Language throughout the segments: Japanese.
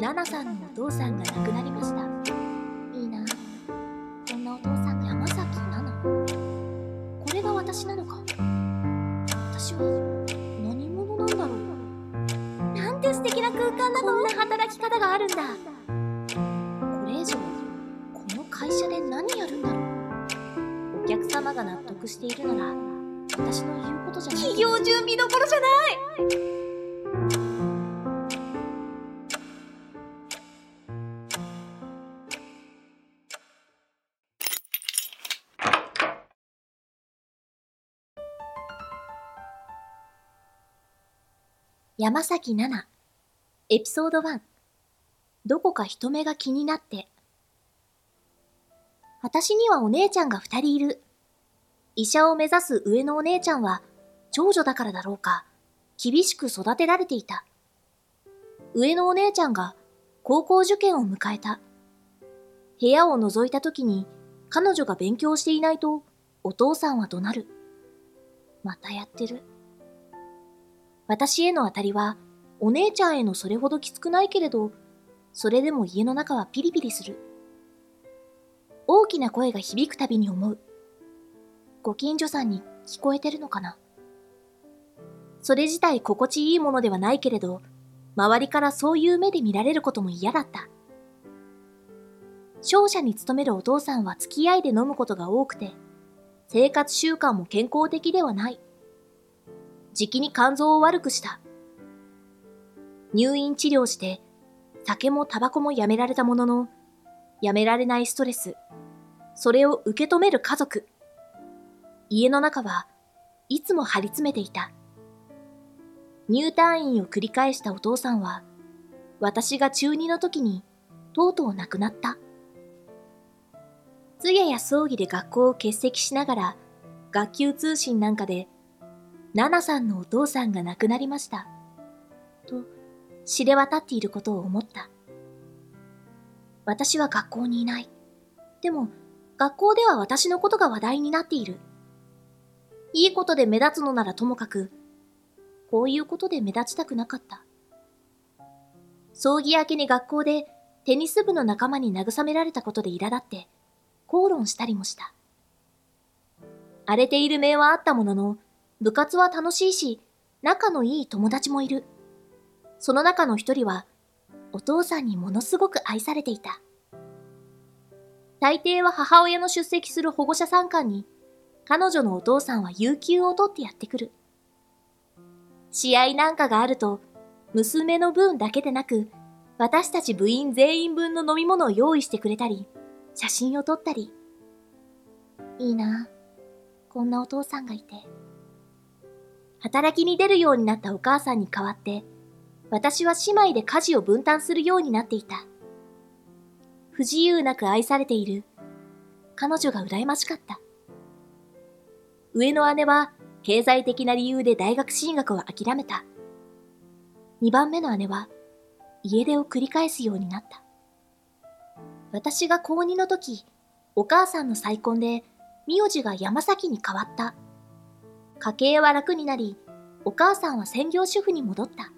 ナナさんのお父さんが亡くなりました。いいな。こんなお父さん山崎ナナこれが私なのか？私は何者なんだろう？なんて素敵な空間なの？こんな働き方があるんだ。これ以上この会社で何やるんだろう？お客様が納得しているなら私の言うことじゃない。企業中見どころじゃない山崎奈々エピソード1どこか人目が気になって。私にはお姉ちゃんが二人いる。医者を目指す上のお姉ちゃんは長女だからだろうか。厳しく育てられていた。上のお姉ちゃんが高校受験を迎えた。部屋を覗いた時に彼女が勉強していないとお父さんは怒鳴る。またやってる。私への当たりは、お姉ちゃんへのそれほどきつくないけれど、それでも家の中はピリピリする。大きな声が響くたびに思う。ご近所さんに聞こえてるのかなそれ自体心地いいものではないけれど、周りからそういう目で見られることも嫌だった。商社に勤めるお父さんは付き合いで飲むことが多くて、生活習慣も健康的ではない。じきに肝臓を悪くした。入院治療して、酒もタバコもやめられたものの、やめられないストレス、それを受け止める家族。家の中はいつも張り詰めていた。入退院を繰り返したお父さんは、私が中2の時にとうとう亡くなった。通夜や葬儀で学校を欠席しながら、学級通信なんかでナナさんのお父さんが亡くなりました。と、知れ渡っていることを思った。私は学校にいない。でも、学校では私のことが話題になっている。いいことで目立つのならともかく、こういうことで目立ちたくなかった。葬儀明けに学校でテニス部の仲間に慰められたことで苛立って、口論したりもした。荒れている面はあったものの、部活は楽しいし、仲のいい友達もいる。その中の一人は、お父さんにものすごく愛されていた。大抵は母親の出席する保護者参観に、彼女のお父さんは有給を取ってやってくる。試合なんかがあると、娘の分だけでなく、私たち部員全員分の飲み物を用意してくれたり、写真を撮ったり。いいな、こんなお父さんがいて。働きに出るようになったお母さんに代わって、私は姉妹で家事を分担するようになっていた。不自由なく愛されている。彼女が羨ましかった。上の姉は経済的な理由で大学進学を諦めた。二番目の姉は家出を繰り返すようになった。私が高2の時、お母さんの再婚で名字が山崎に変わった。家計は楽になり、お母さんは専業主婦に戻った。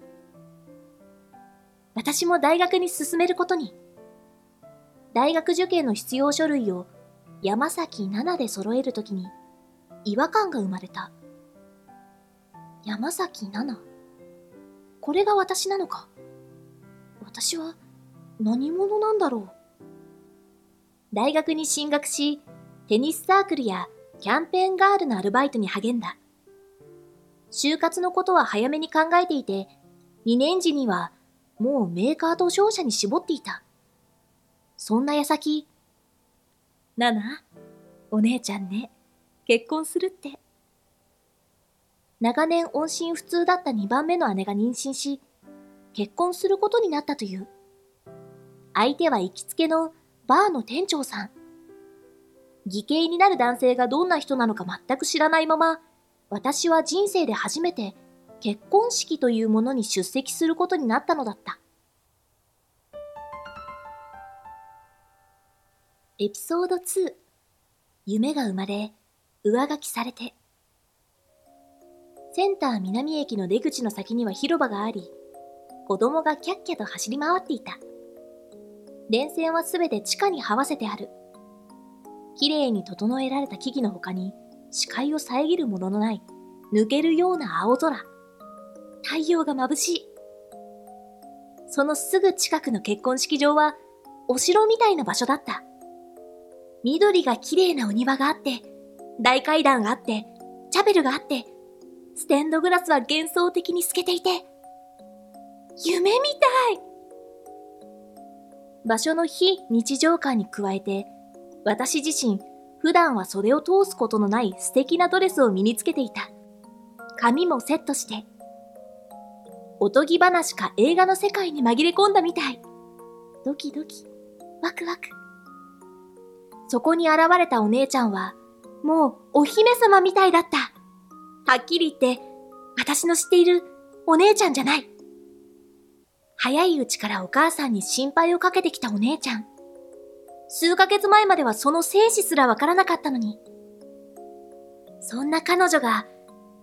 私も大学に進めることに。大学受験の必要書類を山崎奈々で揃えるときに違和感が生まれた。山崎奈々これが私なのか？私は何者なんだろう？大学に進学し、テニスサークルやキャンペーンガールのアルバイトに励んだ。就活のことは早めに考えていて、2年時にはもうメーカーと商社に絞っていた。そんな矢先、ナナ、お姉ちゃんね、結婚するって。長年音信不通だった2番目の姉が妊娠し、結婚することになったという。相手は行きつけのバーの店長さん。義兄になる男性がどんな人なのか全く知らないまま、私は人生で初めて結婚式というものに出席することになったのだった。エピソード2夢が生まれ、上書きされて。センター南駅の出口の先には広場があり、子供がキャッキャと走り回っていた。電線はすべて地下に這わせてある。綺麗に整えられた木々の他に視界を遮るもののない抜けるような青空。太陽が眩しい。そのすぐ近くの結婚式場はお城みたいな場所だった。緑が綺麗なお庭があって、大階段があって、チャペルがあって、ステンドグラスは幻想的に透けていて、夢みたい場所の非日常感に加えて、私自身、普段は袖を通すことのない素敵なドレスを身につけていた。髪もセットして、おとぎ話か映画の世界に紛れ込んだみたい。ドキドキ、ワクワク。そこに現れたお姉ちゃんは、もうお姫様みたいだった。はっきり言って、私の知っているお姉ちゃんじゃない。早いうちからお母さんに心配をかけてきたお姉ちゃん。数ヶ月前まではその生死すらわからなかったのに。そんな彼女が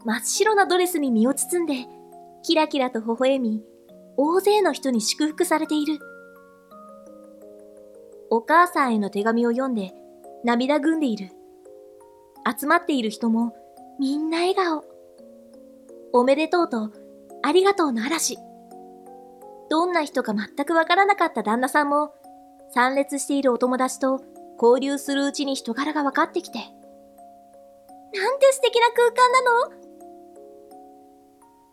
真っ白なドレスに身を包んでキラキラと微笑み、大勢の人に祝福されている。お母さんへの手紙を読んで涙ぐんでいる。集まっている人もみんな笑顔。おめでとうとありがとうの嵐。どんな人か全くわからなかった旦那さんも参列しているお友達と交流するうちに人柄が分かってきて。なんて素敵な空間なの？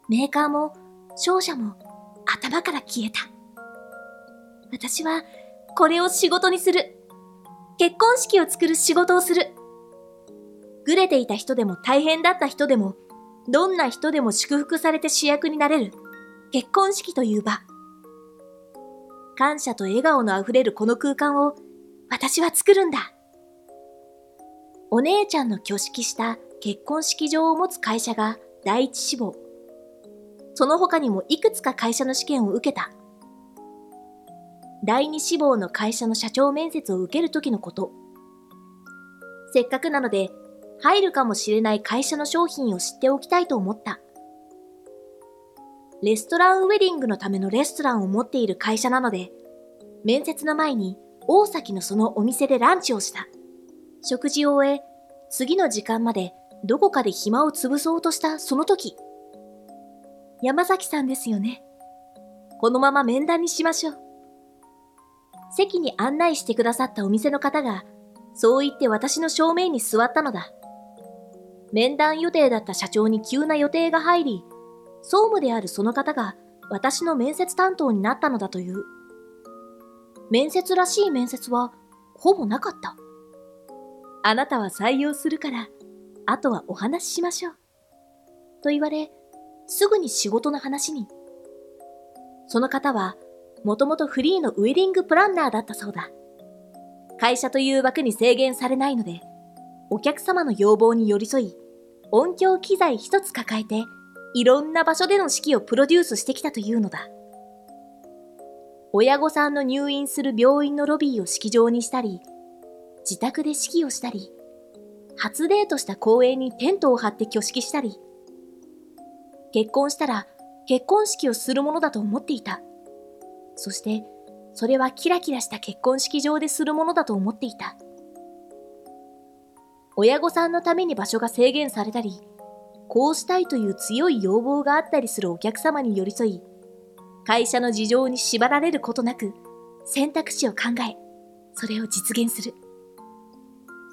メーカーも商社も頭から消えた。私はこれを仕事にする。結婚式を作る仕事をする。ぐれていた人でも大変だった人でも、どんな人でも祝福されて主役になれる結婚式という場。感謝と笑顔のあふれるこの空間を私は作るんだ。お姉ちゃんの挙式した結婚式場を持つ会社が第一志望。その他にもいくつか会社の試験を受けた。第二志望の会社の社長面接を受けるときのこと。せっかくなので、入るかもしれない会社の商品を知っておきたいと思った。レストランウェディングのためのレストランを持っている会社なので、面接の前に大崎のそのお店でランチをした。食事を終え、次の時間までどこかで暇を潰そうとしたその時。山崎さんですよね。このまま面談にしましょう。席に案内してくださったお店の方が、そう言って私の正面に座ったのだ。面談予定だった社長に急な予定が入り、総務であるその方が私の面接担当になったのだという。面接らしい面接はほぼなかった。あなたは採用するから、あとはお話ししましょう。と言われ、すぐに仕事の話に。その方は、もともとフリーのウェディングプランナーだったそうだ。会社という枠に制限されないので、お客様の要望に寄り添い、音響機材一つ抱えて、いろんな場所での式をプロデュースしてきたというのだ。親御さんの入院する病院のロビーを式場にしたり、自宅で式をしたり、初デートした公園にテントを張って挙式したり、結婚したら結婚式をするものだと思っていた。そして、それはキラキラした結婚式場でするものだと思っていた。親御さんのために場所が制限されたり、こうしたいという強い要望があったりするお客様に寄り添い、会社の事情に縛られることなく、選択肢を考え、それを実現する。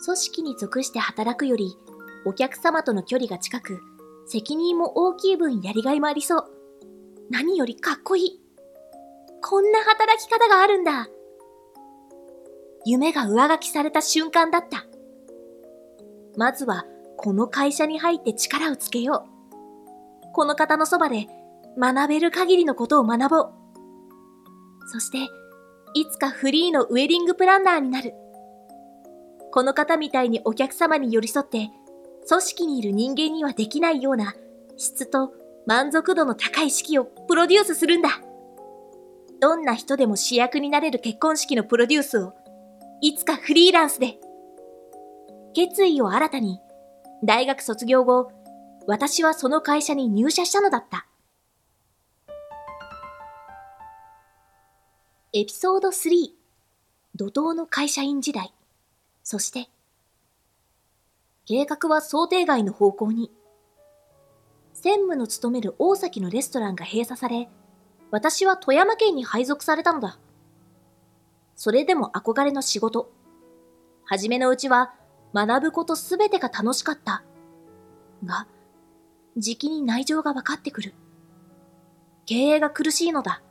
組織に属して働くより、お客様との距離が近く、責任も大きい分やりがいもありそう。何よりかっこいい。こんな働き方があるんだ。夢が上書きされた瞬間だった。まずは、この会社に入って力をつけよう。この方のそばで学べる限りのことを学ぼう。そして、いつかフリーのウェディングプランナーになる。この方みたいにお客様に寄り添って組織にいる人間にはできないような質と満足度の高い式をプロデュースするんだ。どんな人でも主役になれる結婚式のプロデュースを、いつかフリーランスで。決意を新たに、大学卒業後、私はその会社に入社したのだった。エピソード3怒涛の会社員時代、そして、計画は想定外の方向に。専務の勤める大崎のレストランが閉鎖され、私は富山県に配属されたのだ。それでも憧れの仕事。はじめのうちは学ぶことすべてが楽しかった。が、じきに内情が分かってくる。経営が苦しいのだ。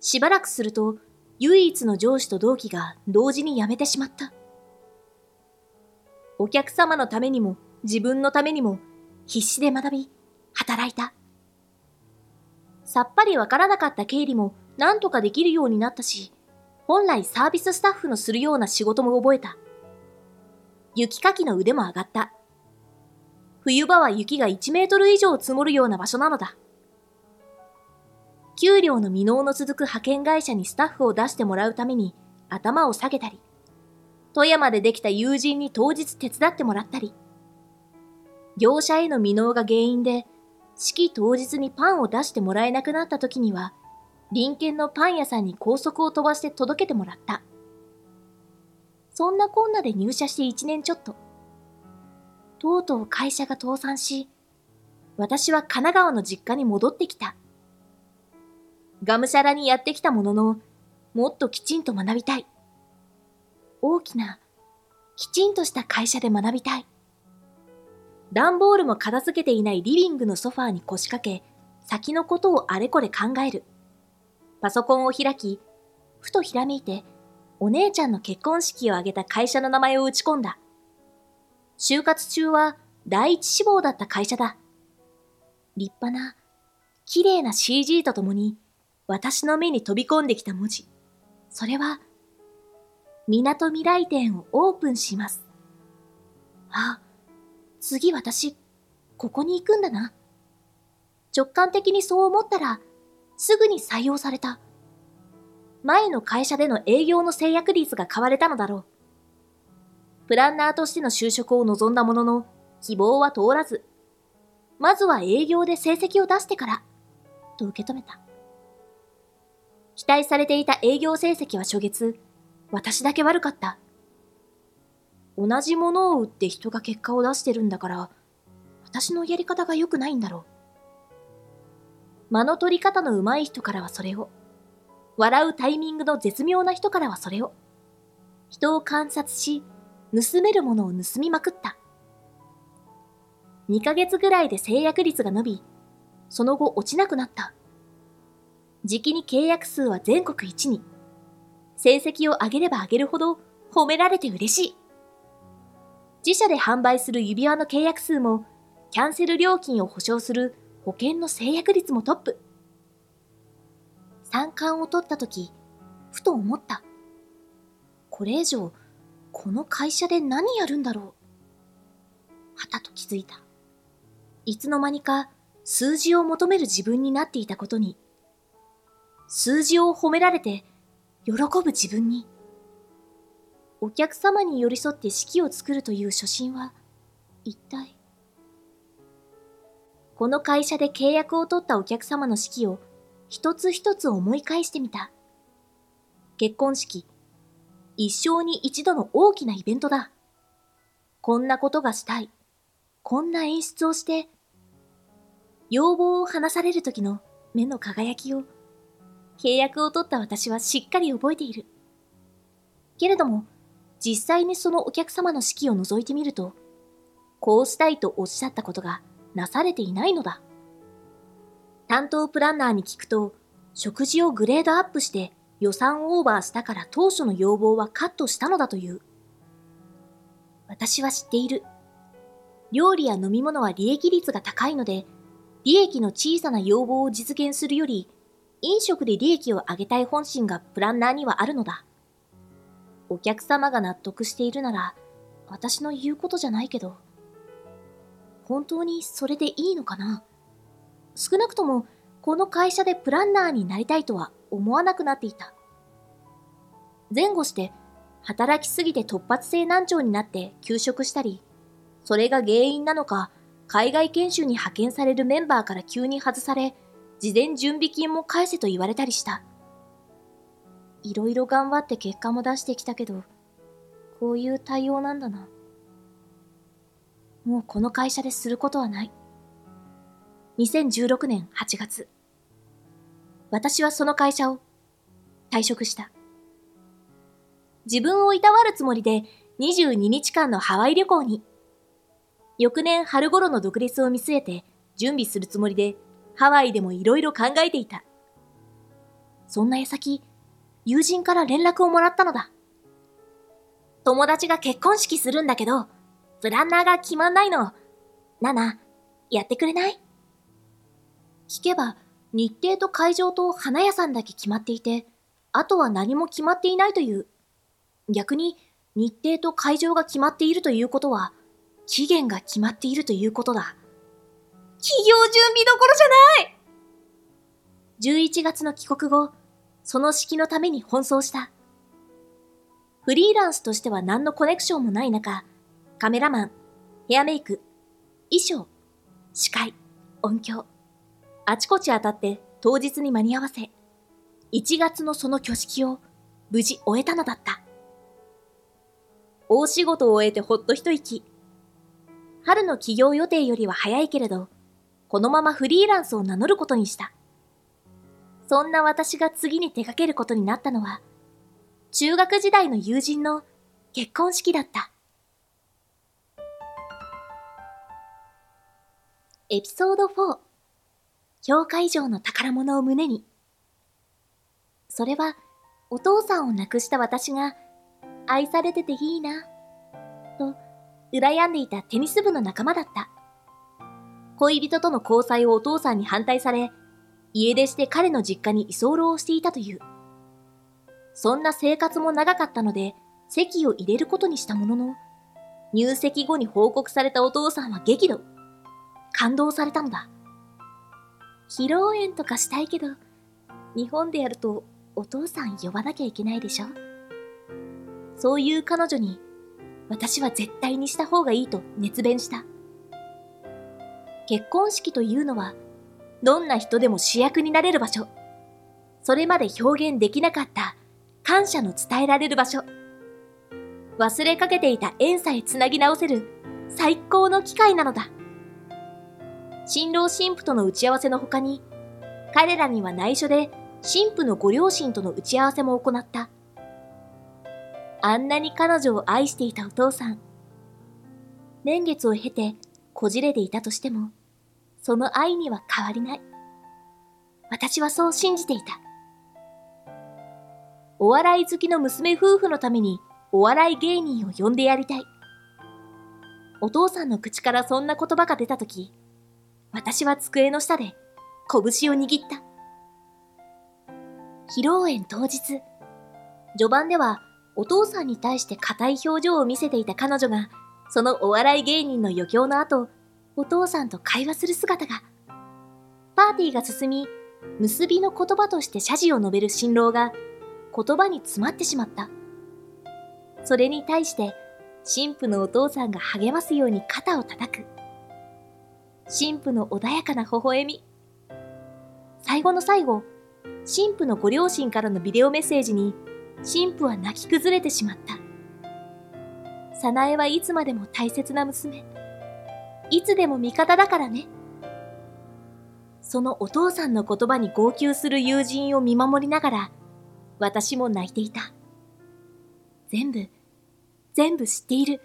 しばらくすると、唯一の上司と同期が同時に辞めてしまった。お客様のためにも自分のためにも必死で学び、働いた。さっぱりわからなかった経理も何とかできるようになったし、本来サービススタッフのするような仕事も覚えた。雪かきの腕も上がった。冬場は雪が1メートル以上積もるような場所なのだ。給料の未納の続く派遣会社にスタッフを出してもらうために頭を下げたり、富山でできた友人に当日手伝ってもらったり、業者への未納が原因で、式当日にパンを出してもらえなくなった時には、隣県のパン屋さんに高速を飛ばして届けてもらった。そんなこんなで入社して1年ちょっと。とうとう会社が倒産し、私は神奈川の実家に戻ってきた。がむしゃらにやってきたものの、もっときちんと学びたい。大きな、きちんとした会社で学びたい。段ボールも片付けていないリビングのソファーに腰掛け、先のことをあれこれ考える。パソコンを開き、ふとひらめいて、お姉ちゃんの結婚式を挙げた会社の名前を打ち込んだ。就活中は第一志望だった会社だ。立派な、綺麗な CG とともに、私の目に飛び込んできた文字。それは、港未来店をオープンします。あ、次私、ここに行くんだな。直感的にそう思ったら、すぐに採用された。前の会社での営業の制約率が買われたのだろう。プランナーとしての就職を望んだものの、希望は通らず、まずは営業で成績を出してから、と受け止めた。期待されていた営業成績は初月、私だけ悪かった。同じものを売って人が結果を出してるんだから、私のやり方が良くないんだろう。間の取り方の上手い人からはそれを、笑うタイミングの絶妙な人からはそれを、人を観察し、盗めるものを盗みまくった。2ヶ月ぐらいで制約率が伸び、その後落ちなくなった。時期に契約数は全国一に。成績を上げれば上げるほど褒められて嬉しい。自社で販売する指輪の契約数も、キャンセル料金を保証する保険の制約率もトップ。三冠を取った時、ふと思った。これ以上、この会社で何やるんだろう。はたと気づいた。いつの間にか数字を求める自分になっていたことに数字を褒められて喜ぶ自分に。お客様に寄り添って式を作るという初心は一体。この会社で契約を取ったお客様の式を一つ一つ思い返してみた。結婚式。一生に一度の大きなイベントだ。こんなことがしたい。こんな演出をして、要望を話される時の目の輝きを契約を取った私はしっかり覚えている。けれども、実際にそのお客様の式を覗いてみると、こうしたいとおっしゃったことがなされていないのだ。担当プランナーに聞くと、食事をグレードアップして予算オーバーしたから当初の要望はカットしたのだという。私は知っている。料理や飲み物は利益率が高いので、利益の小さな要望を実現するより、飲食で利益を上げたい本心がプランナーにはあるのだ。お客様が納得しているなら、私の言うことじゃないけど、本当にそれでいいのかな？少なくとも、この会社でプランナーになりたいとは思わなくなっていた。前後して、働きすぎて突発性難聴になって休職したり、それが原因なのか、海外研修に派遣されるメンバーから急に外され、事前準備金も返せと言われたりした。いろいろ頑張って結果も出してきたけど、こういう対応なんだな。もうこの会社ですることはない。2016年8月。私はその会社を退職した。自分をいたわるつもりで22日間のハワイ旅行に。翌年春頃の独立を見据えて準備するつもりでハワイでもいろいろ考えていた。そんな矢先、友人から連絡をもらったのだ。友達が結婚式するんだけど、プランナーが決まんないの。ナナ、やってくれない？聞けば、日程と会場と花屋さんだけ決まっていて、あとは何も決まっていないという。逆に、日程と会場が決まっているということは、期限が決まっているということだ。企業準備どころじゃない11月の帰国後、その式のために奔走した。フリーランスとしては何のコネクションもない中、カメラマン、ヘアメイク、衣装、司会、音響、あちこち当たって当日に間に合わせ、1月のその挙式を無事終えたのだった。大仕事を終えてほっと一息。春の起業予定よりは早いけれど、このままフリーランスを名乗ることにした。そんな私が次に手掛けることになったのは、中学時代の友人の結婚式だった。エピソード4評価以上の宝物を胸に。それは、お父さんを亡くした私が、愛されてていいな、と、羨んでいたテニス部の仲間だった。恋人との交際をお父さんに反対され、家出して彼の実家に居候をしていたという。そんな生活も長かったので、籍を入れることにしたものの、入籍後に報告されたお父さんは激怒。感動されたのだ。披露宴とかしたいけど、日本でやるとお父さん呼ばなきゃいけないでしょ？そういう彼女に、私は絶対にした方がいいと熱弁した。結婚式というのは、どんな人でも主役になれる場所。それまで表現できなかった感謝の伝えられる場所。忘れかけていた縁さえつなぎ直せる最高の機会なのだ。新郎新婦との打ち合わせの他に、彼らには内緒で新婦のご両親との打ち合わせも行った。あんなに彼女を愛していたお父さん。年月を経てこじれていたとしても、その愛には変わりない。私はそう信じていた。お笑い好きの娘夫婦のためにお笑い芸人を呼んでやりたい。お父さんの口からそんな言葉が出たとき、私は机の下で拳を握った。披露宴当日、序盤ではお父さんに対して硬い表情を見せていた彼女が、そのお笑い芸人の余興の後、お父さんと会話する姿が。パーティーが進み、結びの言葉として謝辞を述べる新郎が、言葉に詰まってしまった。それに対して、神父のお父さんが励ますように肩を叩く。神父の穏やかな微笑み。最後の最後、神父のご両親からのビデオメッセージに、神父は泣き崩れてしまった。早苗はいつまでも大切な娘。いつでも味方だからね。そのお父さんの言葉に号泣する友人を見守りながら、私も泣いていた。全部、全部知っている。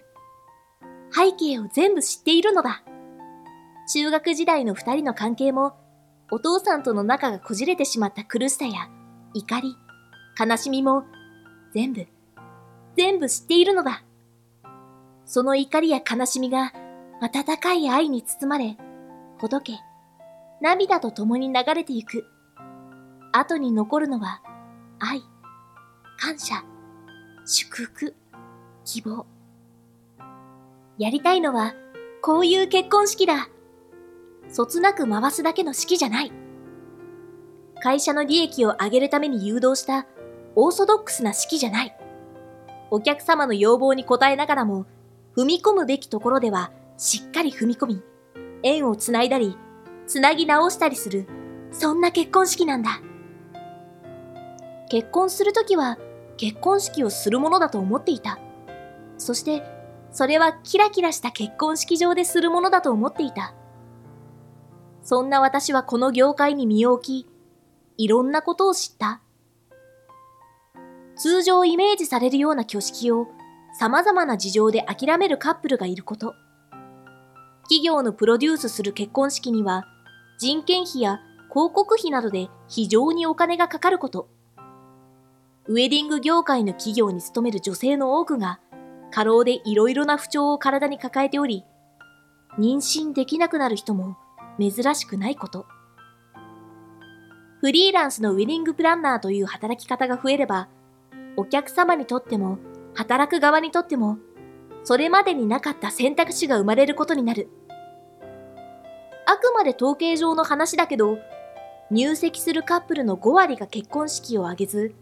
背景を全部知っているのだ。中学時代の二人の関係もお父さんとの仲がこじれてしまった苦しさや怒り、悲しみも全部、全部知っているのだ。その怒りや悲しみが温かい愛に包まれ、ほどけ、涙と共に流れてゆく。後に残るのは愛、感謝、祝福、希望。やりたいのはこういう結婚式だ。そつなく回すだけの式じゃない。会社の利益を上げるために誘導したオーソドックスな式じゃない。お客様の要望に応えながらも、踏み込むべきところではしっかり踏み込み、縁をつないだり、つなぎ直したりする、そんな結婚式なんだ。結婚するときは結婚式をするものだと思っていた。そして、それはキラキラした結婚式場でするものだと思っていた。そんな私はこの業界に身を置き、いろんなことを知った。通常イメージされるような挙式を様々な事情で諦めるカップルがいること。企業のプロデュースする結婚式には人件費や広告費などで非常にお金がかかること。ウェディング業界の企業に勤める女性の多くが過労でいろいろな不調を体に抱えており、妊娠できなくなる人も珍しくないこと。フリーランスのウェディングプランナーという働き方が増えれば、お客様にとっても、働く側にとっても、それまでになかった選択肢が生まれることになる。あくまで統計上の話だけど、入籍するカップルの5割が結婚式を挙げず、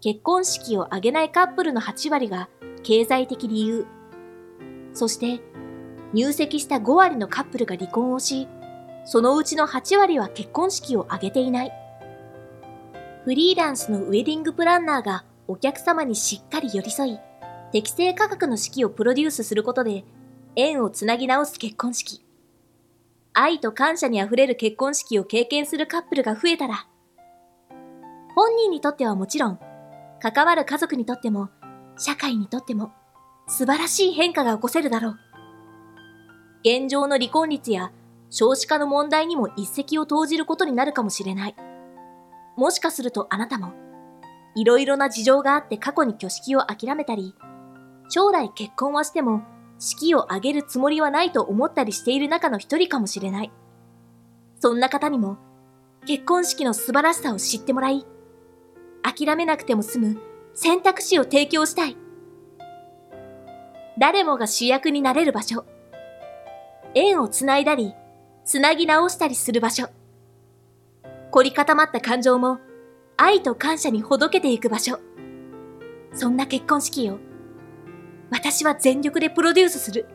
結婚式を挙げないカップルの8割が経済的理由。そして、入籍した5割のカップルが離婚をし、そのうちの8割は結婚式を挙げていない。フリーランスのウェディングプランナーがお客様にしっかり寄り添い、適正価格の式をプロデュースすることで、縁をつなぎ直す結婚式。愛と感謝にあふれる結婚式を経験するカップルが増えたら、本人にとってはもちろん、関わる家族にとっても、社会にとっても、素晴らしい変化が起こせるだろう。現状の離婚率や少子化の問題にも一石を投じることになるかもしれない。もしかするとあなたも、いろいろな事情があって過去に挙式を諦めたり、将来結婚はしても式を挙げるつもりはないと思ったりしている中の一人かもしれない。そんな方にも結婚式の素晴らしさを知ってもらい、諦めなくても済む選択肢を提供したい。誰もが主役になれる場所。縁をつないだり、つなぎ直したりする場所。凝り固まった感情も愛と感謝にほどけていく場所。そんな結婚式を私は全力でプロデュースする。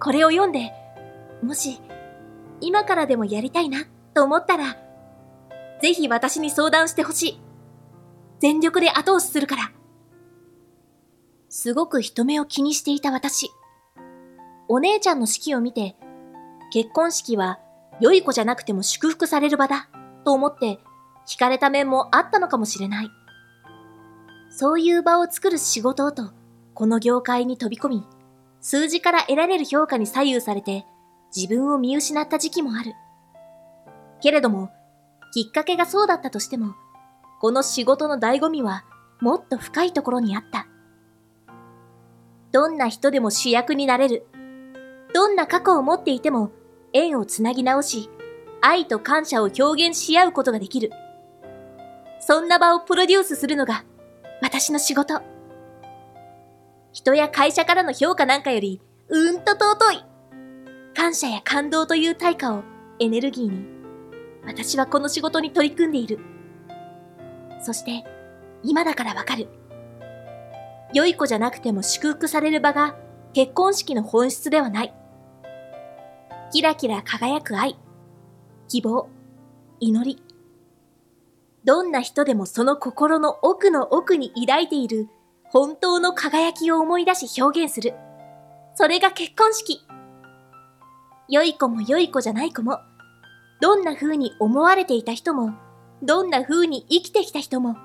これを読んで、もし今からでもやりたいなと思ったら、ぜひ私に相談してほしい。全力で後押しするから。すごく人目を気にしていた私。お姉ちゃんの式を見て、結婚式は良い子じゃなくても祝福される場だと思って惹かれた面もあったのかもしれない。そういう場を作る仕事をと、この業界に飛び込み、数字から得られる評価に左右されて自分を見失った時期もある。けれども、きっかけがそうだったとしても、この仕事の醍醐味はもっと深いところにあった。どんな人でも主役になれる。どんな過去を持っていても縁をつなぎ直し、愛と感謝を表現し合うことができる。そんな場をプロデュースするのが私の仕事。人や会社からの評価なんかよりうんと尊い。感謝や感動という対価をエネルギーに私はこの仕事に取り組んでいる。そして、今だからわかる。良い子じゃなくても祝福される場が結婚式の本質ではない。キラキラ輝く愛、希望、祈り。どんな人でもその心の奥の奥に抱いている本当の輝きを思い出し表現する。それが結婚式。良い子も良い子じゃない子も、どんな風に思われていた人も、どんな風に生きてきた人も、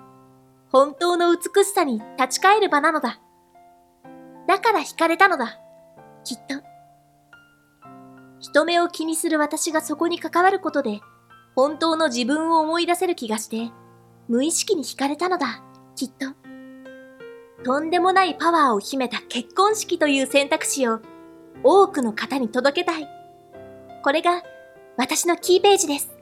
本当の美しさに立ち返る場なのだ。だから惹かれたのだ。きっと。人目を気にする私がそこに関わることで、本当の自分を思い出せる気がして、無意識に惹かれたのだ。きっと。とんでもないパワーを秘めた結婚式という選択肢を多くの方に届けたい。これが私のキーページです。